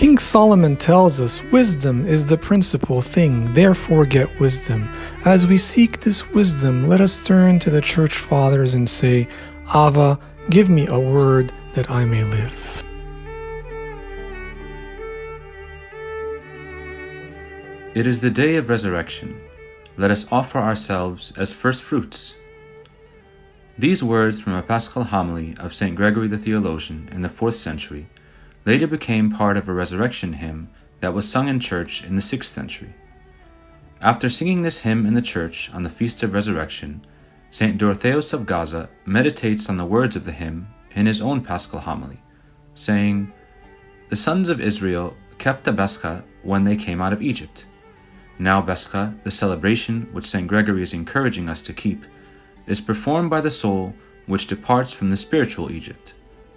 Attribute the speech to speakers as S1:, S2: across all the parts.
S1: King Solomon tells us wisdom is the principal thing, therefore get wisdom. As we seek this wisdom, let us turn to the church fathers and say, Ava, give me a word that I may live.
S2: It is the day of resurrection. Let us offer ourselves as first fruits. These words from a paschal homily of St. Gregory the Theologian in the fourth century later became part of a resurrection hymn that was sung in church in the 6th century. After singing this hymn in the church on the Feast of Resurrection, St. Dorotheus of Gaza meditates on the words of the hymn in his own paschal homily, saying, The sons of Israel kept the Pascha when they came out of Egypt. Now Pascha, the celebration which St. Gregory is encouraging us to keep, is performed by the soul which departs from the spiritual Egypt,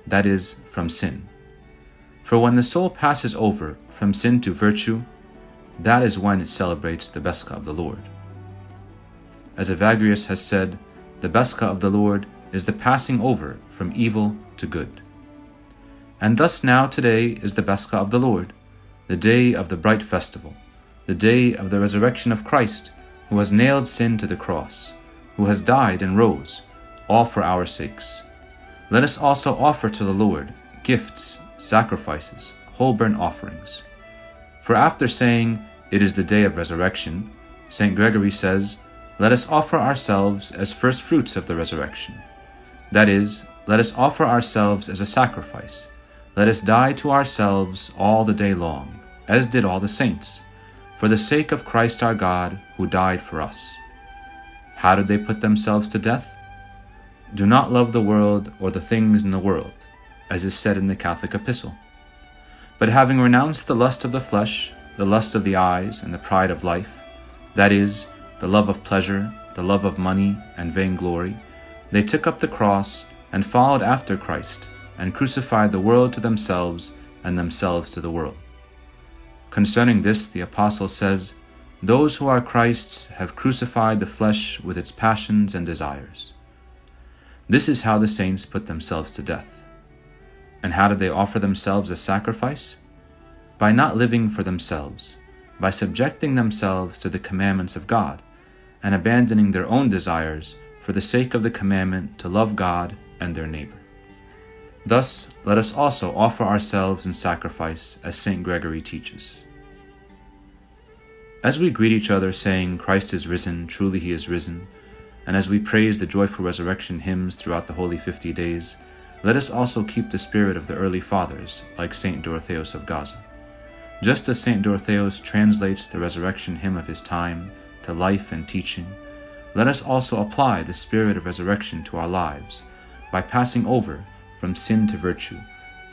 S2: that is, from sin. For when the soul passes over from sin to virtue, that is when it celebrates the Pascha of the Lord. As Evagrius has said, the Pascha of the Lord is the passing over from evil to good. And thus now today is the Pascha of the Lord, the day of the bright festival, the day of the resurrection of Christ, who has nailed sin to the cross, who has died and rose, all for our sakes. Let us also offer to the Lord gifts sacrifices, whole burnt offerings. For after saying, It is the day of resurrection, St. Gregory says, Let us offer ourselves as first fruits of the resurrection. That is, let us offer ourselves as a sacrifice. Let us die to ourselves all the day long, as did all the saints, for the sake of Christ our God, who died for us. How did they put themselves to death? Do not love the world or the things in the world as is said in the Catholic Epistle. But having renounced the lust of the flesh, the lust of the eyes, and the pride of life, that is, the love of pleasure, the love of money, and vainglory, they took up the cross and followed after Christ, and crucified the world to themselves, and themselves to the world. Concerning this, the Apostle says, Those who are Christ's have crucified the flesh with its passions and desires. This is how the saints put themselves to death. And how did they offer themselves as sacrifice? By not living for themselves, by subjecting themselves to the commandments of God, and abandoning their own desires for the sake of the commandment to love God and their neighbor. Thus, let us also offer ourselves in sacrifice as St. Gregory teaches. As we greet each other saying, Christ is risen, truly he is risen, and as we praise the joyful resurrection hymns throughout the holy fifty days, let us also keep the spirit of the early fathers, like St. Dorotheus of Gaza. Just as St. Dorotheus translates the resurrection hymn of his time to life and teaching, let us also apply the spirit of resurrection to our lives by passing over from sin to virtue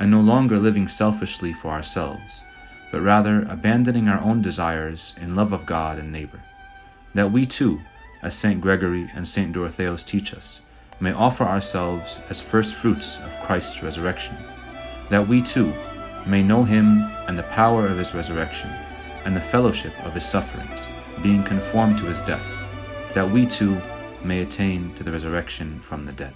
S2: and no longer living selfishly for ourselves, but rather abandoning our own desires in love of God and neighbor. That we too, as St. Gregory and St. Dorotheus teach us, may offer ourselves as first fruits of Christ's resurrection, that we too may know him and the power of his resurrection, and the fellowship of his sufferings, being conformed to his death, that we too may attain to the resurrection from the dead.